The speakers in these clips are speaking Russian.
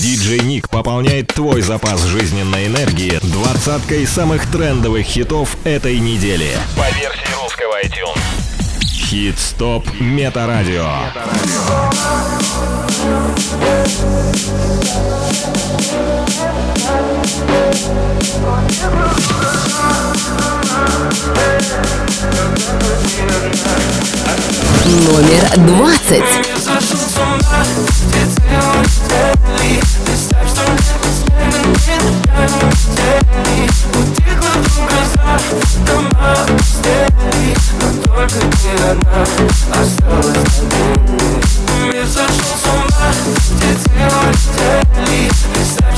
Диджей Ник пополняет твой запас жизненной энергии двадцаткой самых трендовых хитов этой недели. По версии русского iTunes. Хит-стоп Метарадио. Метарадио. Номер двадцать.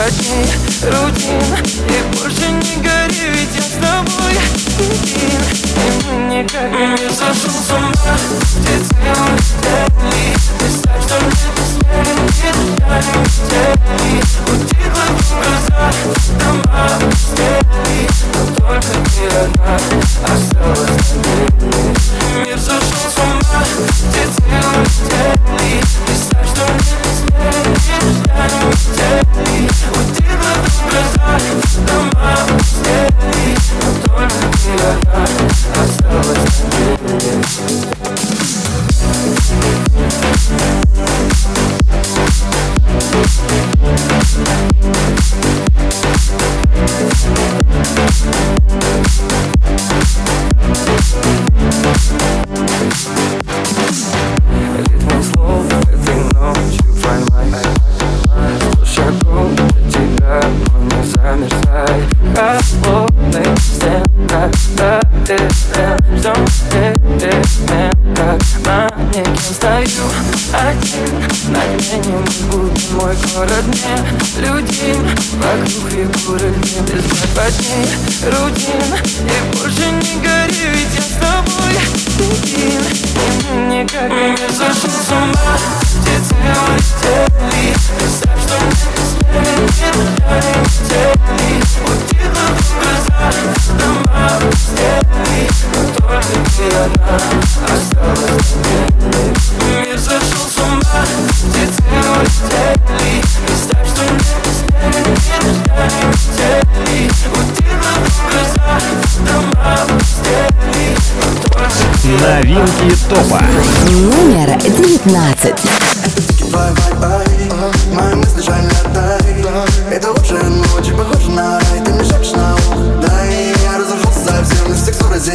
Потни рутин.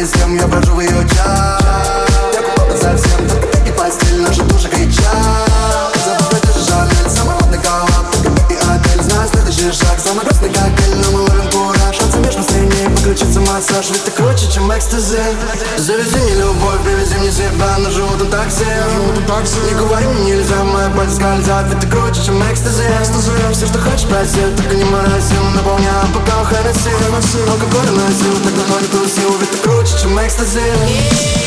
Jestem, ja patrzę jej oczach нож, ведь ты круче, чем экстази. Завези мне любовь, привези мне себя на желтом такси. Не говори мне нельзя, моя боль скользят, ведь ты круче, чем экстази. Все, что хочешь, проси, только не морозил Наполняю бокал Хеннесси. Алкоголь носил, так много тусил, ведь ты круче, чем экстази.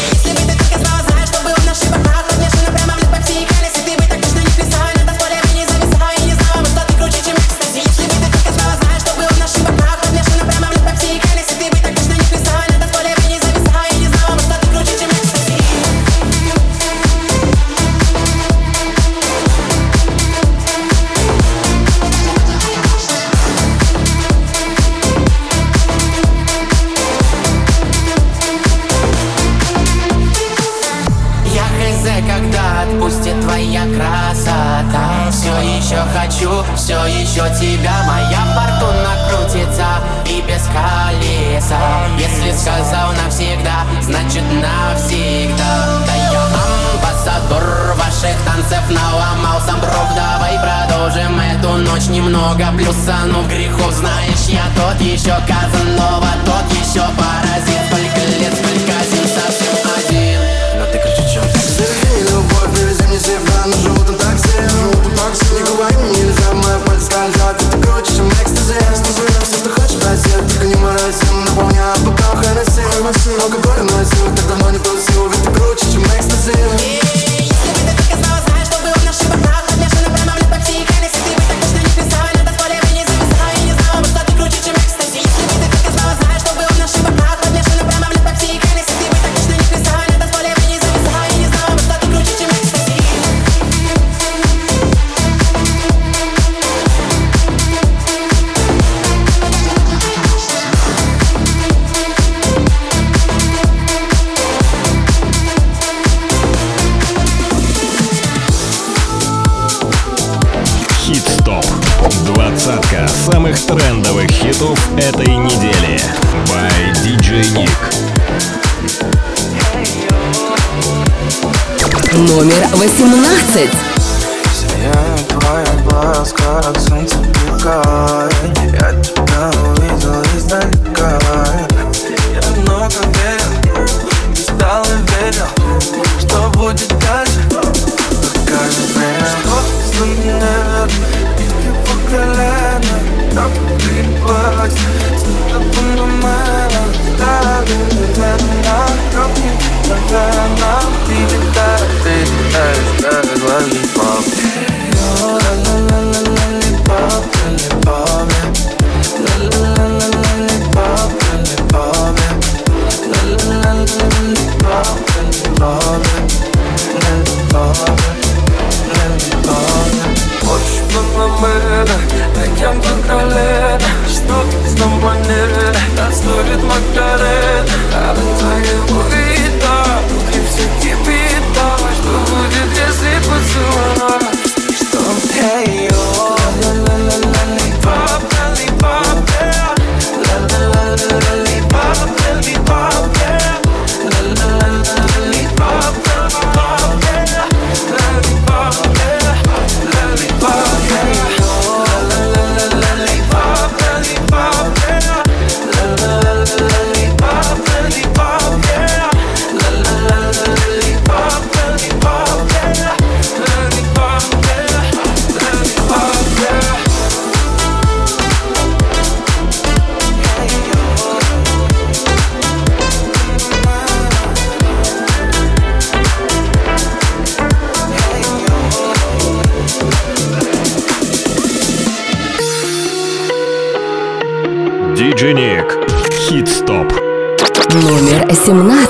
It's.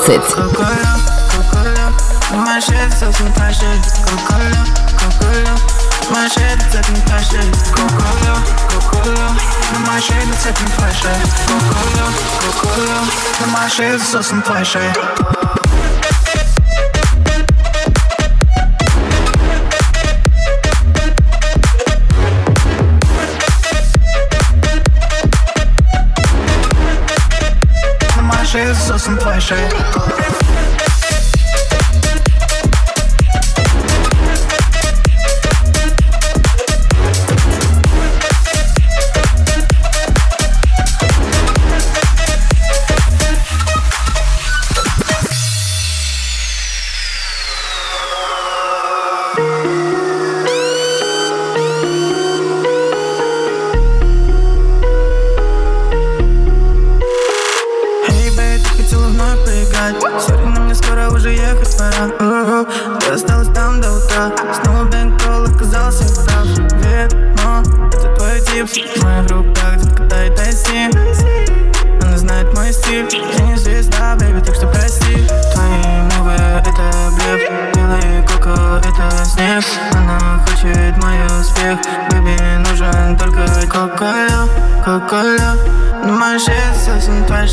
outfit. Coca-Cola, Coca-Cola, my shit taking passion. Coca-Cola, Coca-Cola, my shit taking passion. Coca-Cola, Coca-Cola, my shit taking passion. Coca-Cola, Coca-Cola, my shit taking passion. She's so some pleasure. shit, ça sonne pas.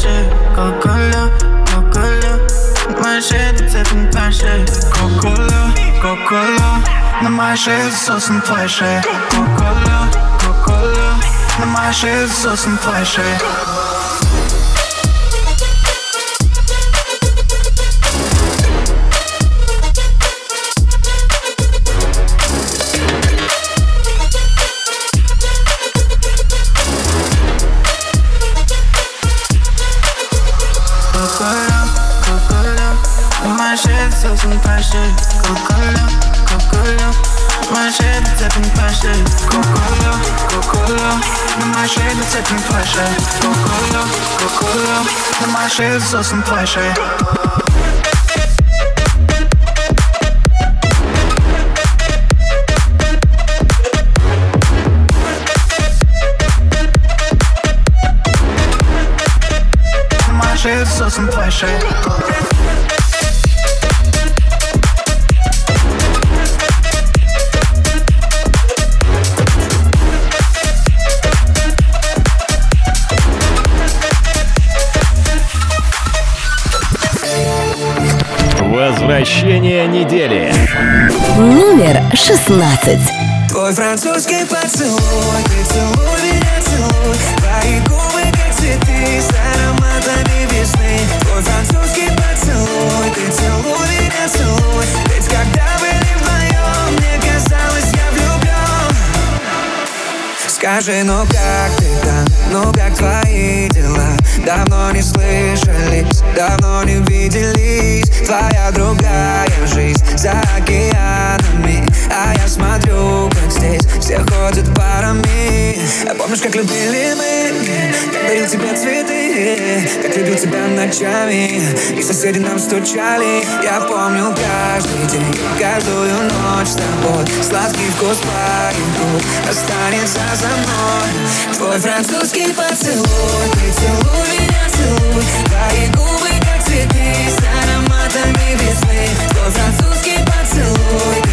Coca-Cola, Coca-Cola. My shit, it's even pas cher. Coca-Cola, Coca-Cola. My shit, so sonne pas. Coca-Cola, Coca-Cola. My shit, so sonne pas. passion, Coca-Cola, Coca-Cola. My shade is taking passion, Coca-Cola, Coca-Cola. My shade is taking passion, Coca-Cola, Coca-Cola. My shade is awesome passion Shades of some pleasure. Возвращение недели. Номер 16. Твой французский поцелуй, ты целуй меня, целуй Твои губы, как цветы, с ароматами весны Твой французский поцелуй, ты целуй меня, целуй Ведь когда были вдвоем, мне казалось, я влюблен Скажи, ну как ты ну как твои дела? Давно не слышались, давно не виделись. Твоя другая жизнь за океанами А я смотрю, как здесь все ходят парами. А Помнишь, как любили мы, как дарил тебе цветы Как любил тебя ночами, и соседи нам стучали. Я помню каждый день, каждую ночь. С тобой Сладкий вкус губ останется за мной. Твой французский поцелуй, ты целуй меня, целуй. Твои губы, как цветы, с ароматами весны Твой французский поцелуй,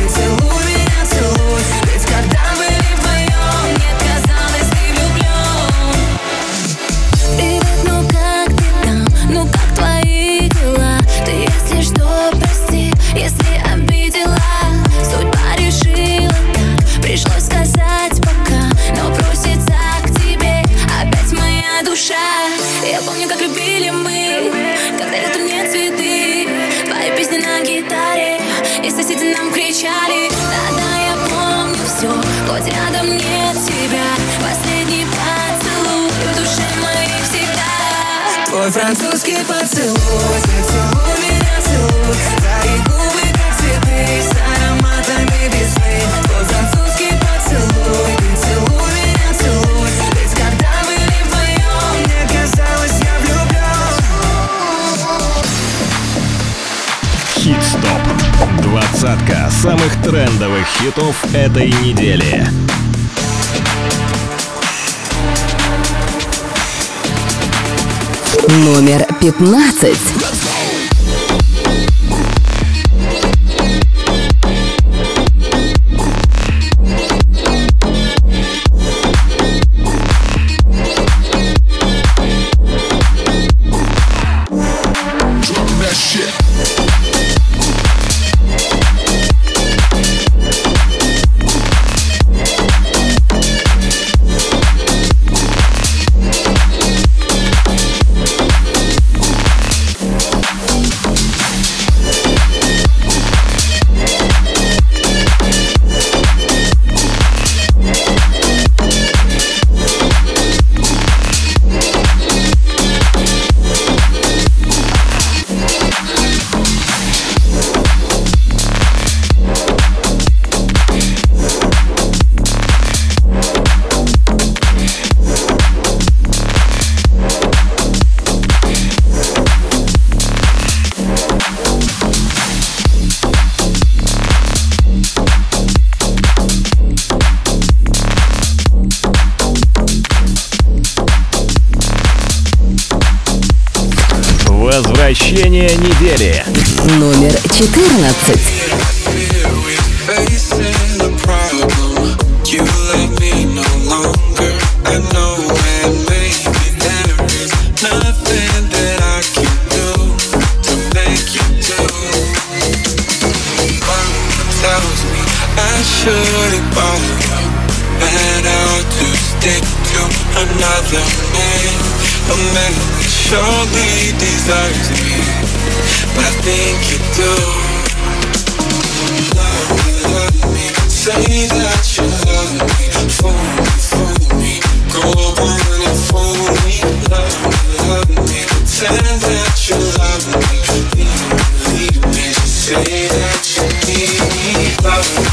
французский поцелуй, ты целуй меня, целуй Твои губы, как цветы, с ароматами весны Твой французский поцелуй, ты целуй меня, целуй Ведь когда были вдвоем, мне казалось, я влюблен Хит-стоп. Двадцатка самых трендовых хитов этой недели. Номер 15. surely desires me, but I think you do. Love me, love me, say that you love me, fool me, fool me, go on and fool me. Love me, love me, pretend that you love me, leave me, leave me, just say that you need me, love me.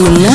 Номер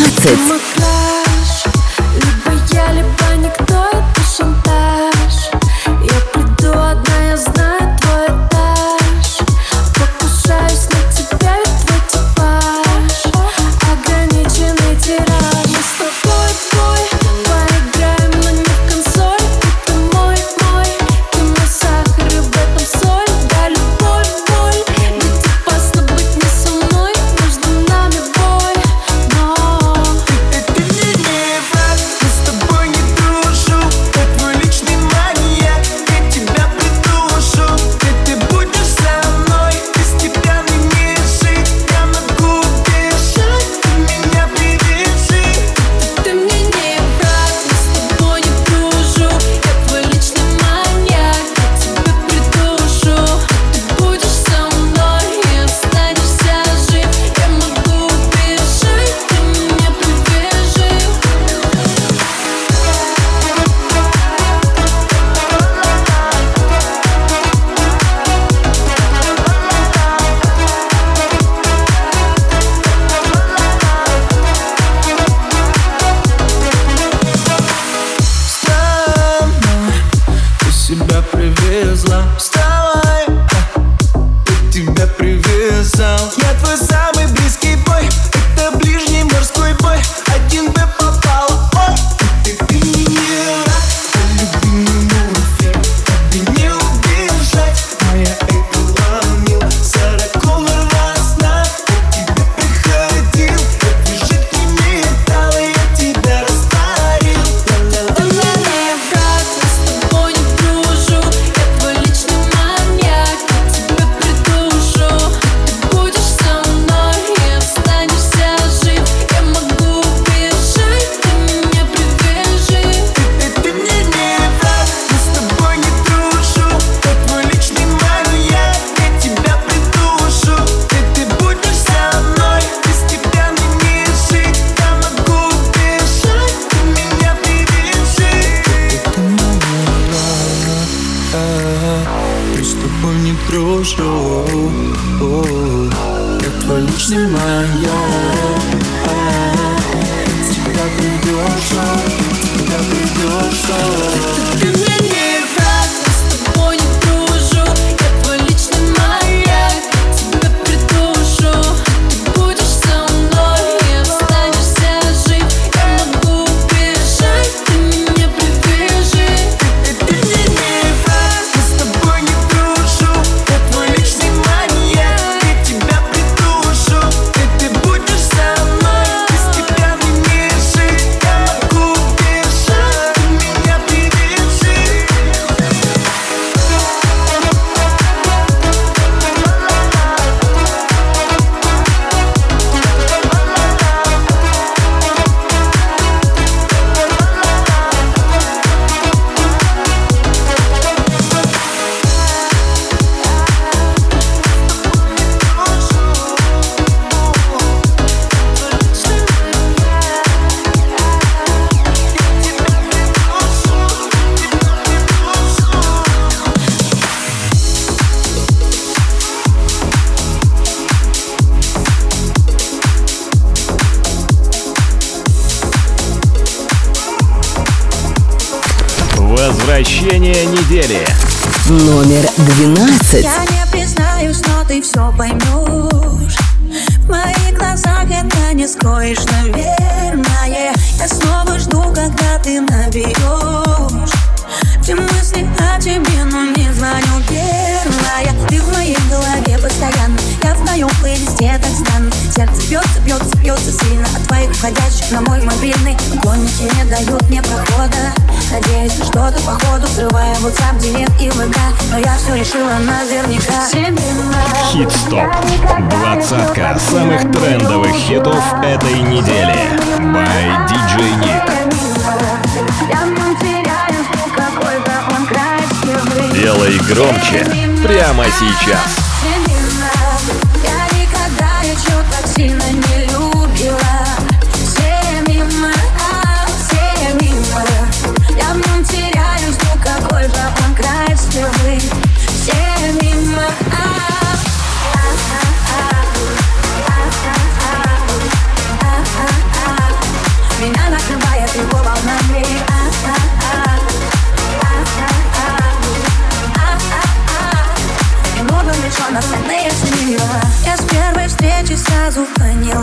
сразу поняла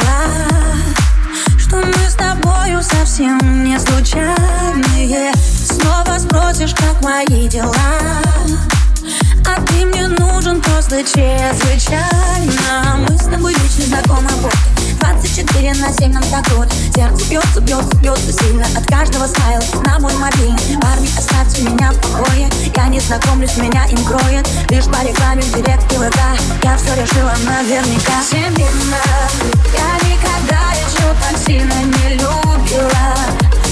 Что мы с тобою совсем не случайные. Снова спросишь, как мои дела а ты мне нужен просто чрезвычайно. Мы с тобой лично знакомы вот 24 на 7 нам так круто Сердце бьется, бьется, бьется сильно От каждого стайла. На мой мобильный Парни, оставьте меня в покое. Я не знакомлюсь, меня им кроет. Лишь по рекламе в директ и ВК. Я все решила наверняка. Семена Я никогда еще так сильно не любила.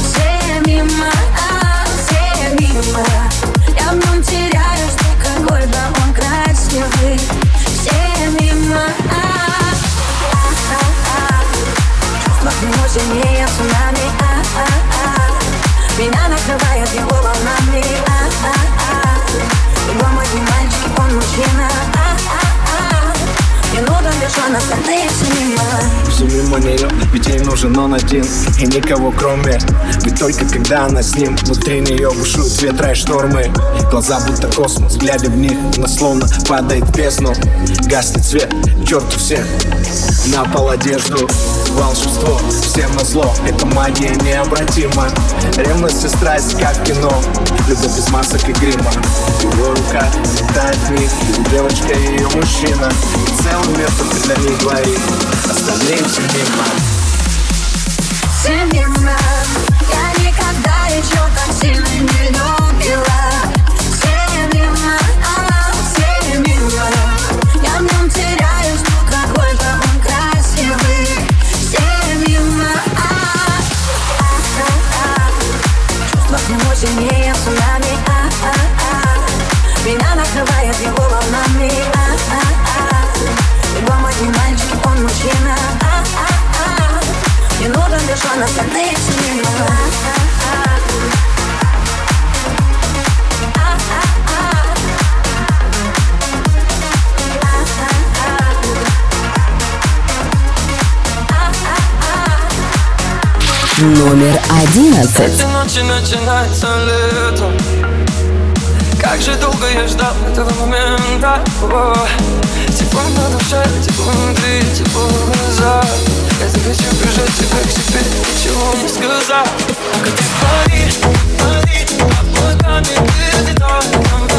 Все мимо, а, все мимо. Я в нем теряюсь, красивый Все мимо, нему сильнее цунами. Меня накрывает его волнами. Его мой мальчик, он мужчина. Не нужен лишь он, остальные все мимо Все мимо нее, ведь ей нужен он один. И никого кроме Ведь только когда она с ним. Внутри нее бушуют ветра и штормы. Глаза будто космос, глядя в них Она словно падает в бездну. Гаснет свет, к черту всех На пол одежду Волшебство, всем на зло Это магия необратима. Ревность и страсть, как кино. Любовь без масок и грима. Его рука летает в них Девочка и ее мужчина. И целый мир только для них двоих. Остальные все мимо. Все мимо Номер 11. Эти ночи начинается лето Как же долго я ждал этого момента. О, Тепло на душе, тепло внутри, тепло в глазах Я захочу прижать тебя к себе, ничего не сказав Только ты пари, пари, облаками ты летай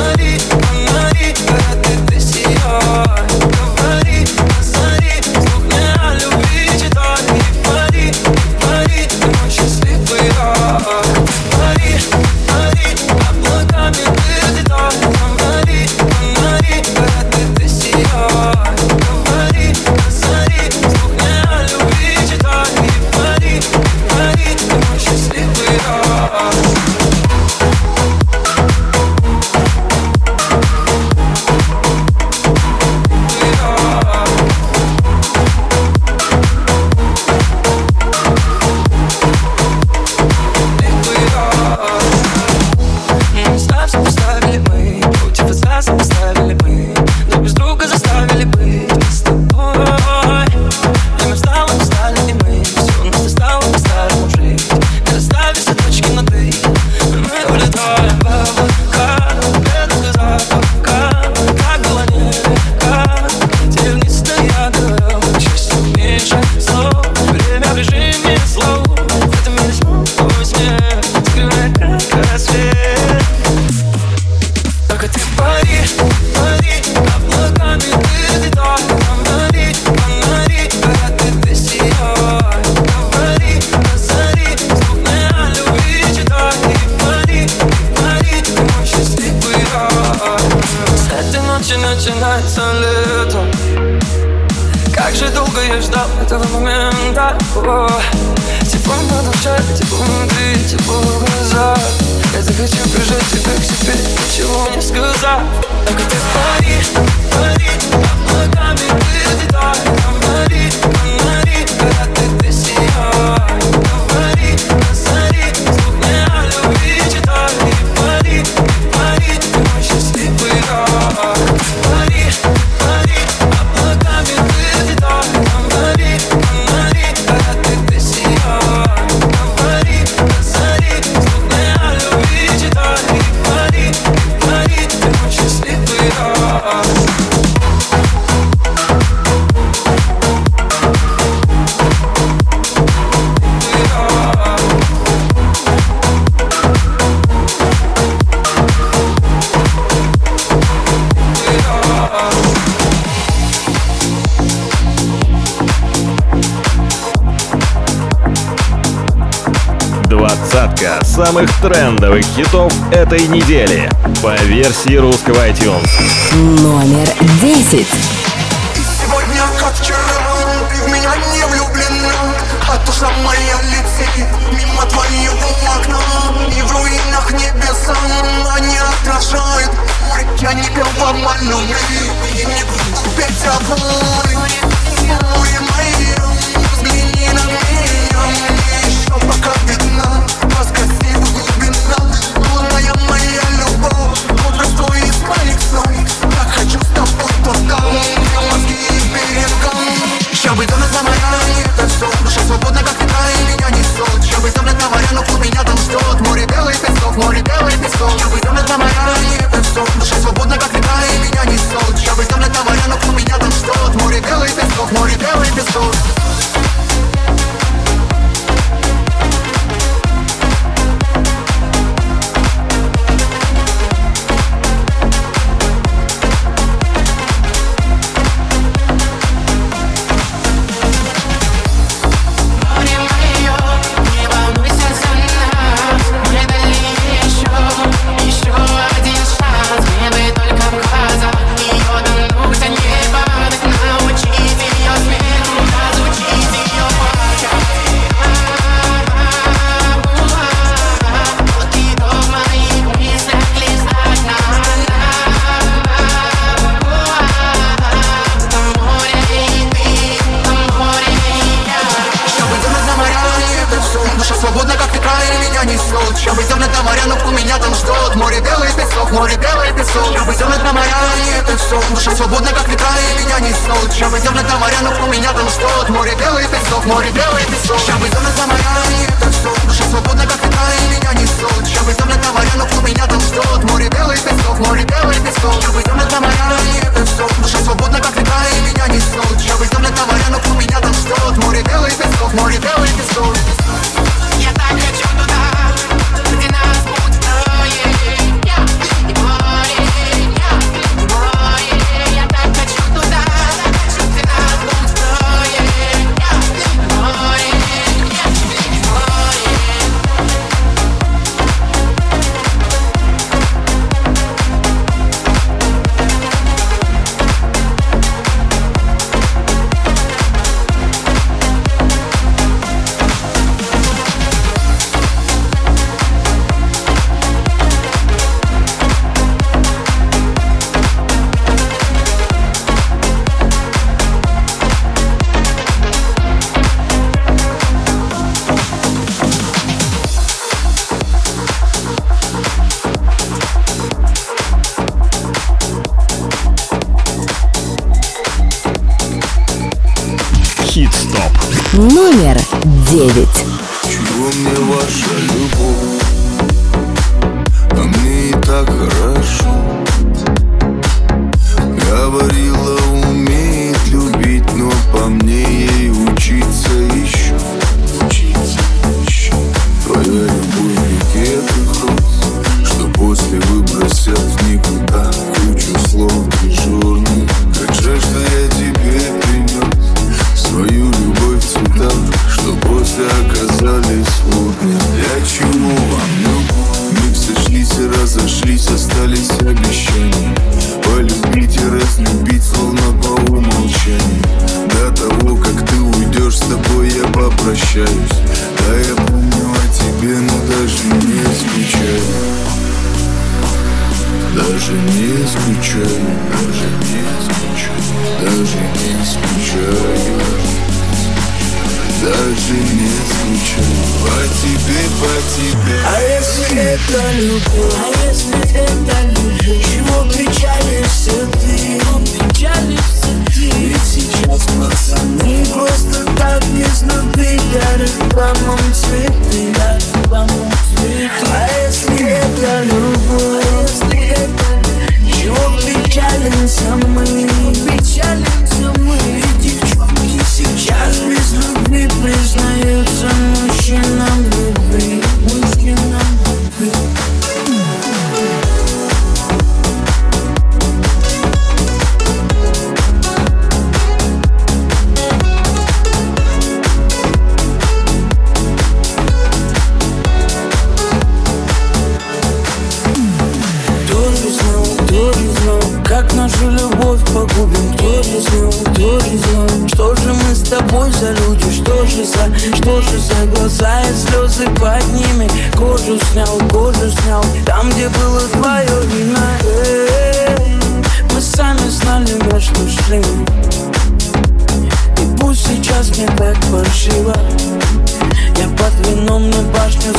Двадцатка самых трендовых хитов этой недели. По версии русского iTunes. Номер десять. Сегодня, как вчера, ты в меня не влюблена. А душа моя летит мимо твоего окна. И в руинах небеса они отражают Я не пел вам о любви И не буду Море моя, взгляни на меня. Мне еще пока за моя, но клуб меня там ждет Море белый песок, море белый песок Сейчас бы темно за моя, это все Душа свободна, как ветра, и меня несет темно за моя, но клуб меня там ждет Море белый песок, море белый песок несет Сейчас бы темно за моря, но у меня там ждет Море белый песок, море белый песок Сейчас бы темно за моря, и это все Душа свободна, как ветра, и меня несет Сейчас бы темно за моря, но у меня там ждет Море белый песок, море белый песок Сейчас бы темно за моря, и это все Душа свободна, как ветра, и меня несет Сейчас бы темно за моря, но у меня там ждет Море белый песок, море белый песок Сейчас бы темно за моря, и это все Душа свободна, как ветра, и меня несет Сейчас бы темно за моря, но у меня там ждет Море белый песок, море белый песок. Я так хочу туда, где Номер девять. Чего мне ваша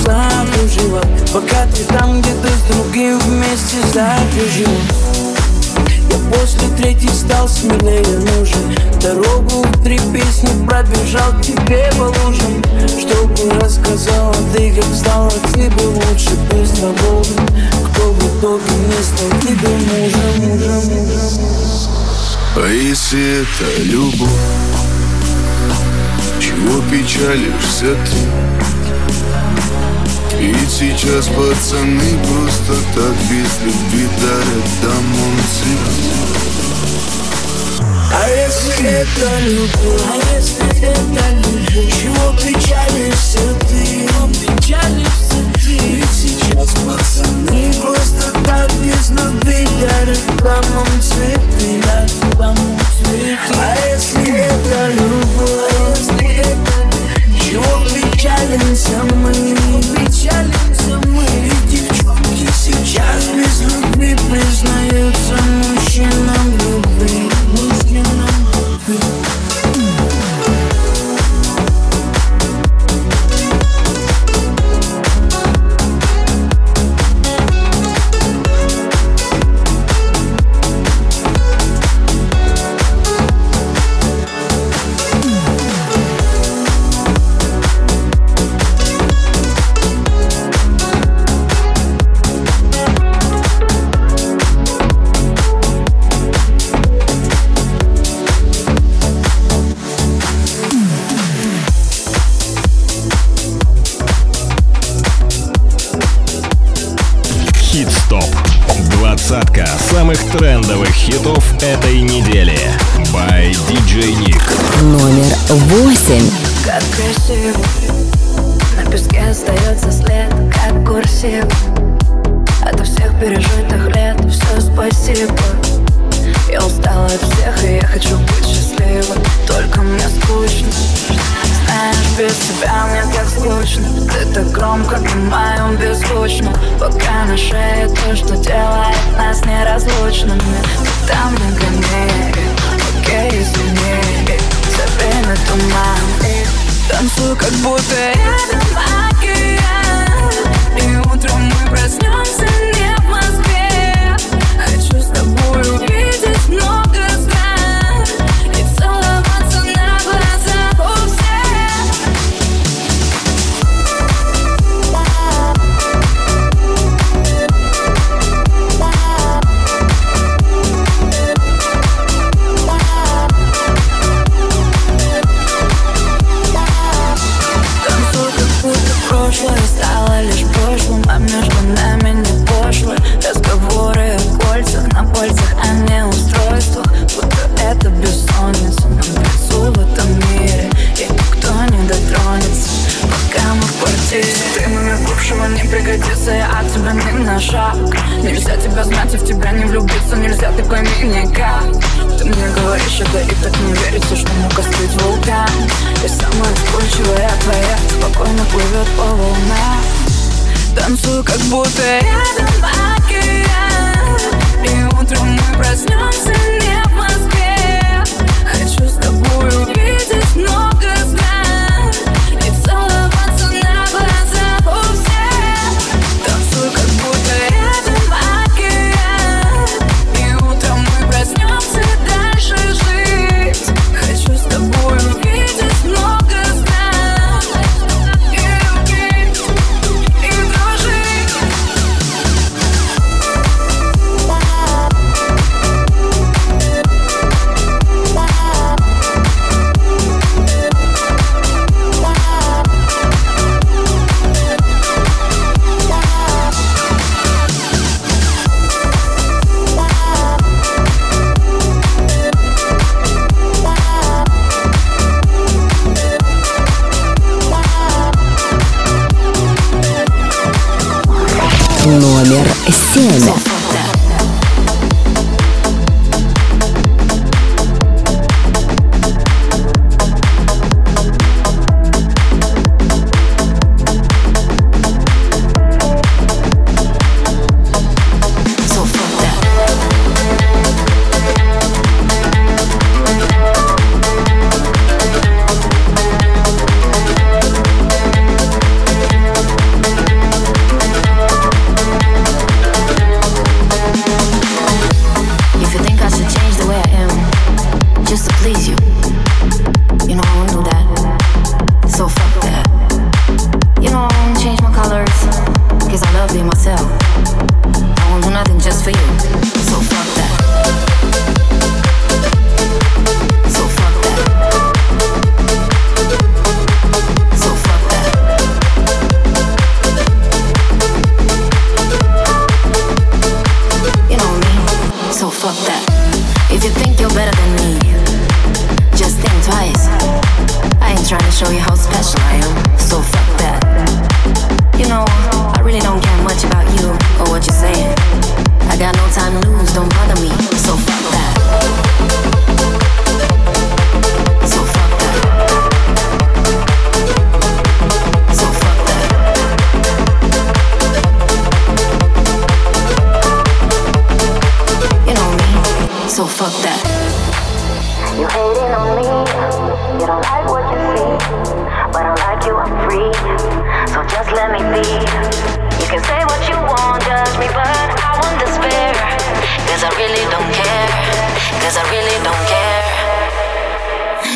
закружила Пока ты там где-то с другим вместе закружила. Я после третьей стал смелее нужен Дорогу в три песни пробежал тебе по лужам. Чтобы рассказала ты, как стало тебе лучше Без свободы Кто в итоге не стал тебе мужем, мужем, мужем. А если это любовь Чего печалишься ты? Ведь сейчас пацаны просто так без любви дарят домой цветы А если это любовь? А если это любовь? Чего печалишься ты? Печалишься ты? Ведь сейчас пацаны просто так без любви дарят вам цветы Дарят А если это любовь? А если это Чего печалимся мы? Печалимся мы Ведь девчонки сейчас без любви признаются мужчинам трендовых хитов этой недели. By DJ Nick. Номер восемь. Как красиво На песке остается след, как курсив От всех пережитых лет все спасибо Я устала от всех и я хочу быть счастливой Только мне скучно Знаешь, без тебя мне так скучно Ты так громко, понимаю, беззвучно Пока на шее то, что делает нас неразлучными Там не гони, окей, извини За время туман и танцую, как будто рядом океан И утром мы проснемся не в Москве. Хочу с тобой увидеть много пригодится я от тебя не на шаг. Нельзя тебя знать и в тебя не влюбиться Нельзя, ты пойми никак Ты мне говоришь это и так не верится, что мог остыть вулкан. Я самая вспыльчивая а твоя Спокойно плывет по волнам. Танцую, как будто рядом океан. И утром мы проснемся не в Москве. Хочу с тобой увидеть много знаний If you think you're better than me, just think twice. I ain't trying to show you how special I am, so fuck that. You know, I really don't care much about you or what you're saying. I got no time to lose, don't bother me, so fuck. i really don't care. Cause I really don't care.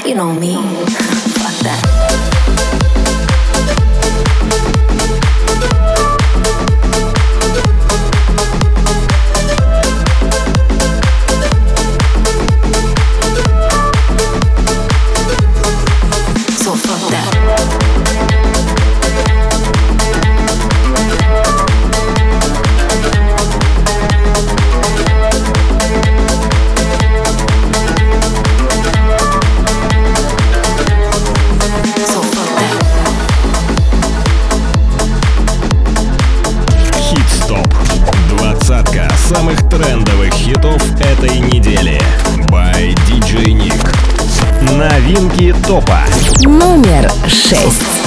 You know me. Fuck that. 6.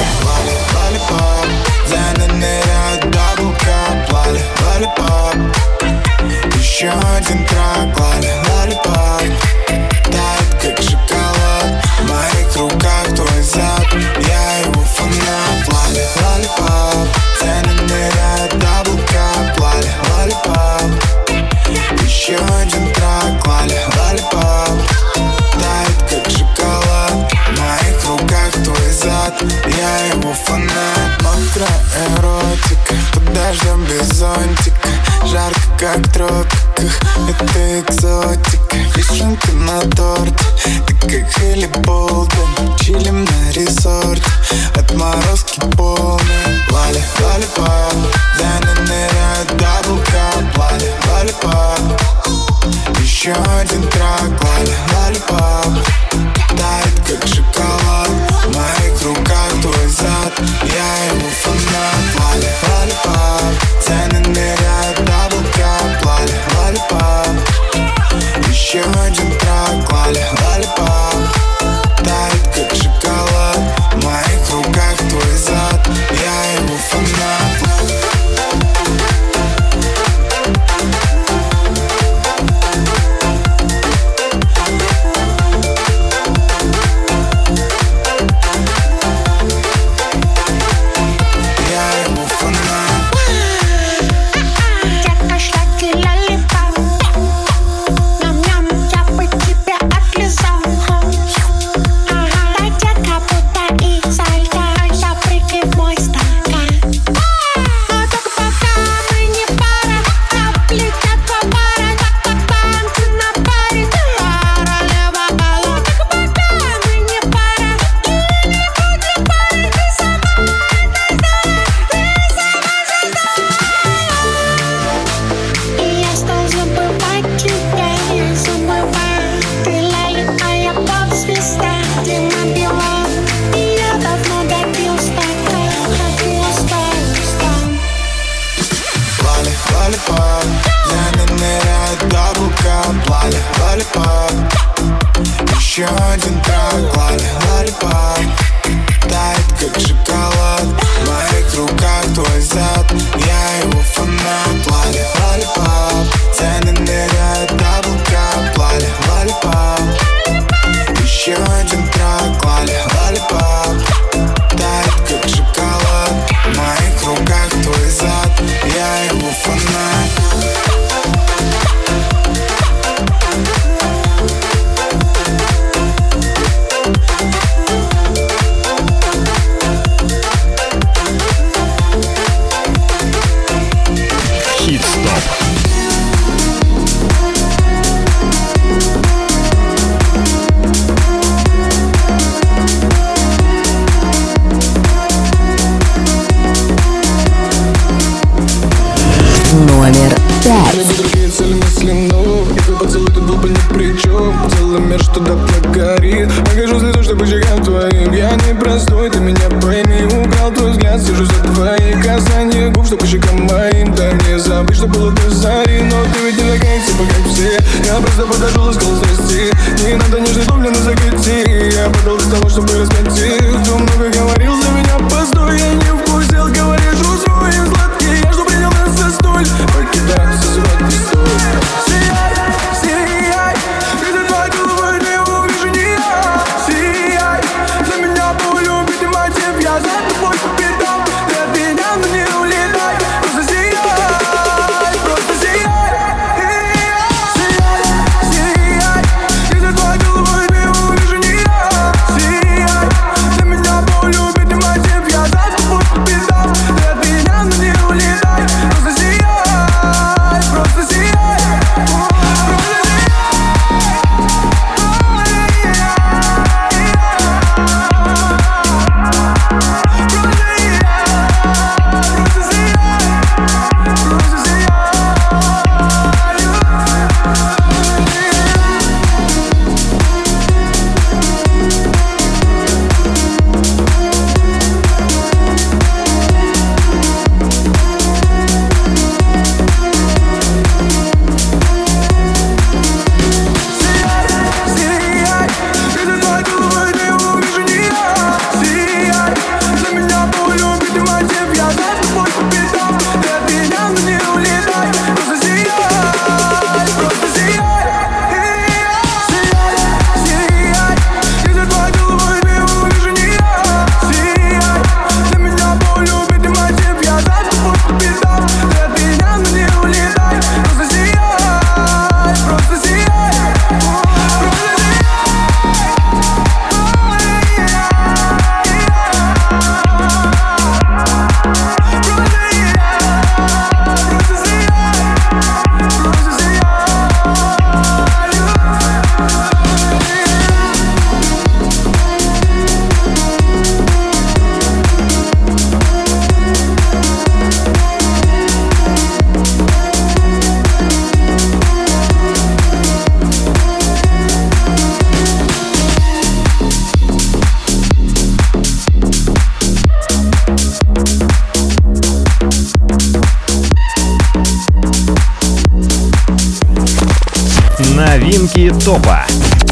топа.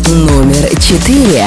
Номер четыре.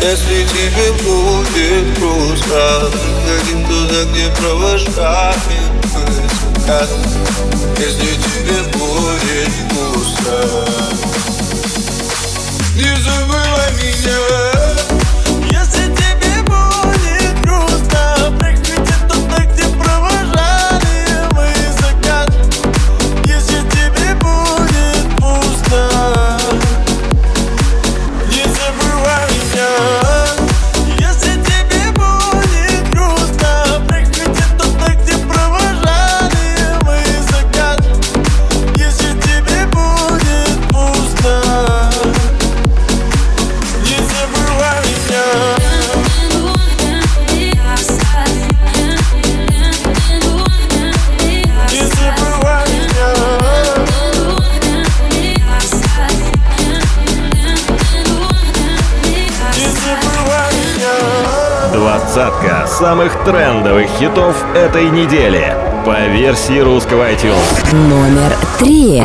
Если тебе будет грустно Заходим туда, где провожами мысль Если тебе будет грустно Не забывай меня. Самых трендовых хитов этой недели по версии русского iTunes. Номер три.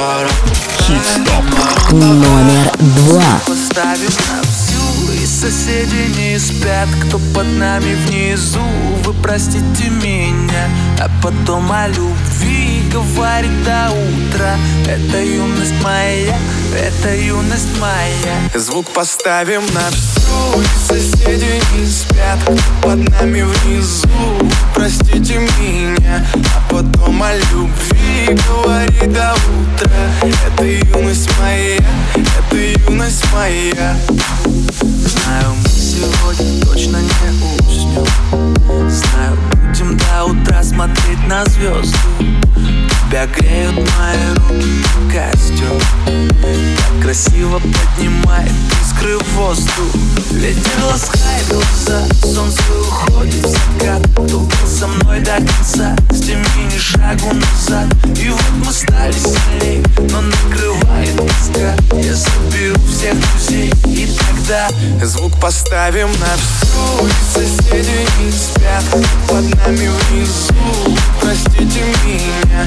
Хит-стоп. Номер два. Поставим на всю И соседи не спят Кто под нами внизу Вы простите меня А потом о любви Говорит до утра. Это юность моя Это юность моя. Звук поставим на всю Соседи не спят. Под нами внизу Простите меня. А потом о любви Говори до утра. Это юность моя Это юность моя. Знаю, мы сегодня точно не уснем. Знаю, будем до утра смотреть на звезды Тебя греют мои руки и костер Так красиво поднимает искры в воздух. Ветер ласкает глаза, солнце уходит в закат. Кто был со мной до конца, с теми ни шагу назад. И вот мы стали сильней, но накрывает тоска Я соберу всех друзей и тогда Звук поставим на всю и Соседи не спят Под нами внизу. Простите меня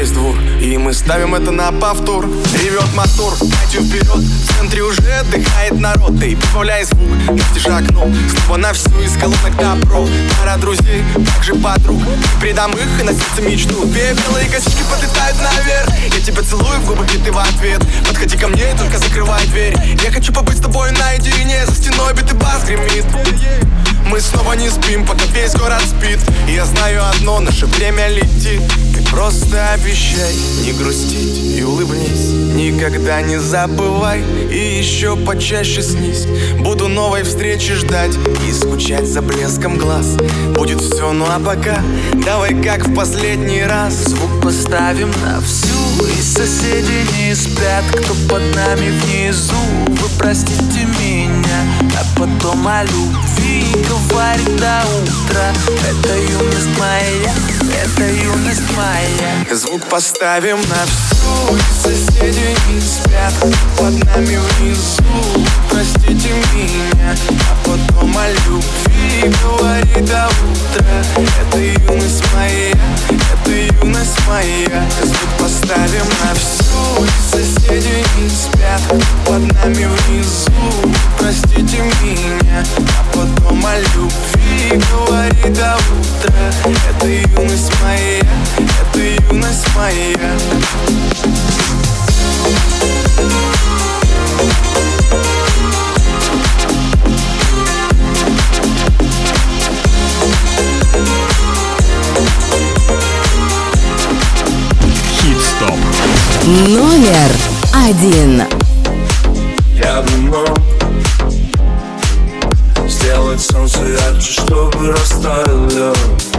весь двор. И мы ставим это на повтор. Ревет мотор, пойдем вперед. В центре уже отдыхает народ. Ты прибавляй звук, настежь окно. Снова на всю из колонок добро. Пара друзей, также подруг. Предам их и на сердце мечту. Две белые косички подлетают наверх. Я тебя поцелуй в губы, и ты в ответ. Подходи ко мне, только закрывай дверь. Я хочу побыть с тобой наедине. За стеной битый бас гремит мы снова не спим, пока весь город спит. И я знаю одно, наше время летит. Ты просто обещай не грустить и улыбнись. Никогда не забывай и еще почаще снись. Буду новой встречи ждать и скучать за блеском глаз. Будет все, ну а пока давай как в последний раз. Звук поставим на всю И соседи не спят, кто под нами внизу. Вы простите меня, а потом о любви Говорит до утра. Это юность моя, это юность моя Звук поставим на всю. Соседи не спят под нами внизу. Простите меня, а потом о любви Говорит до утра. Это юность моя, это юность моя. Звук поставим на всю. Соседи не спят под нами внизу. Простите меня, а потом о любви Говорит до утра. Это юность моя, это юность моя Хит-стоп. Номер один. Я бы мог Сделать солнце ярче, чтобы растаял лед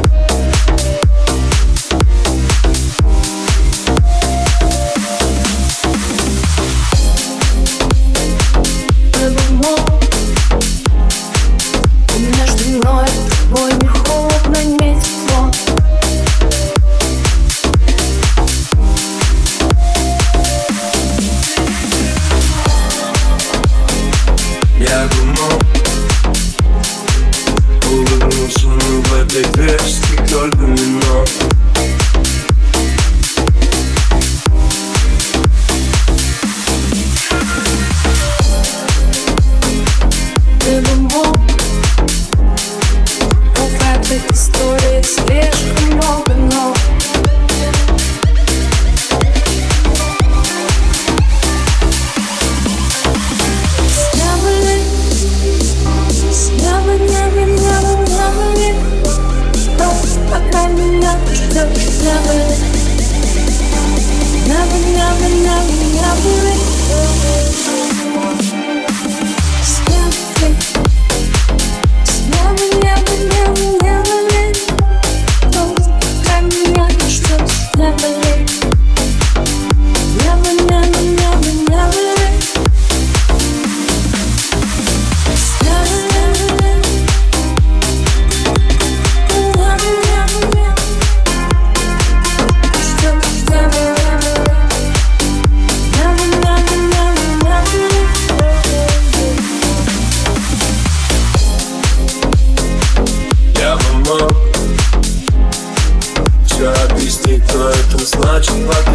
это значит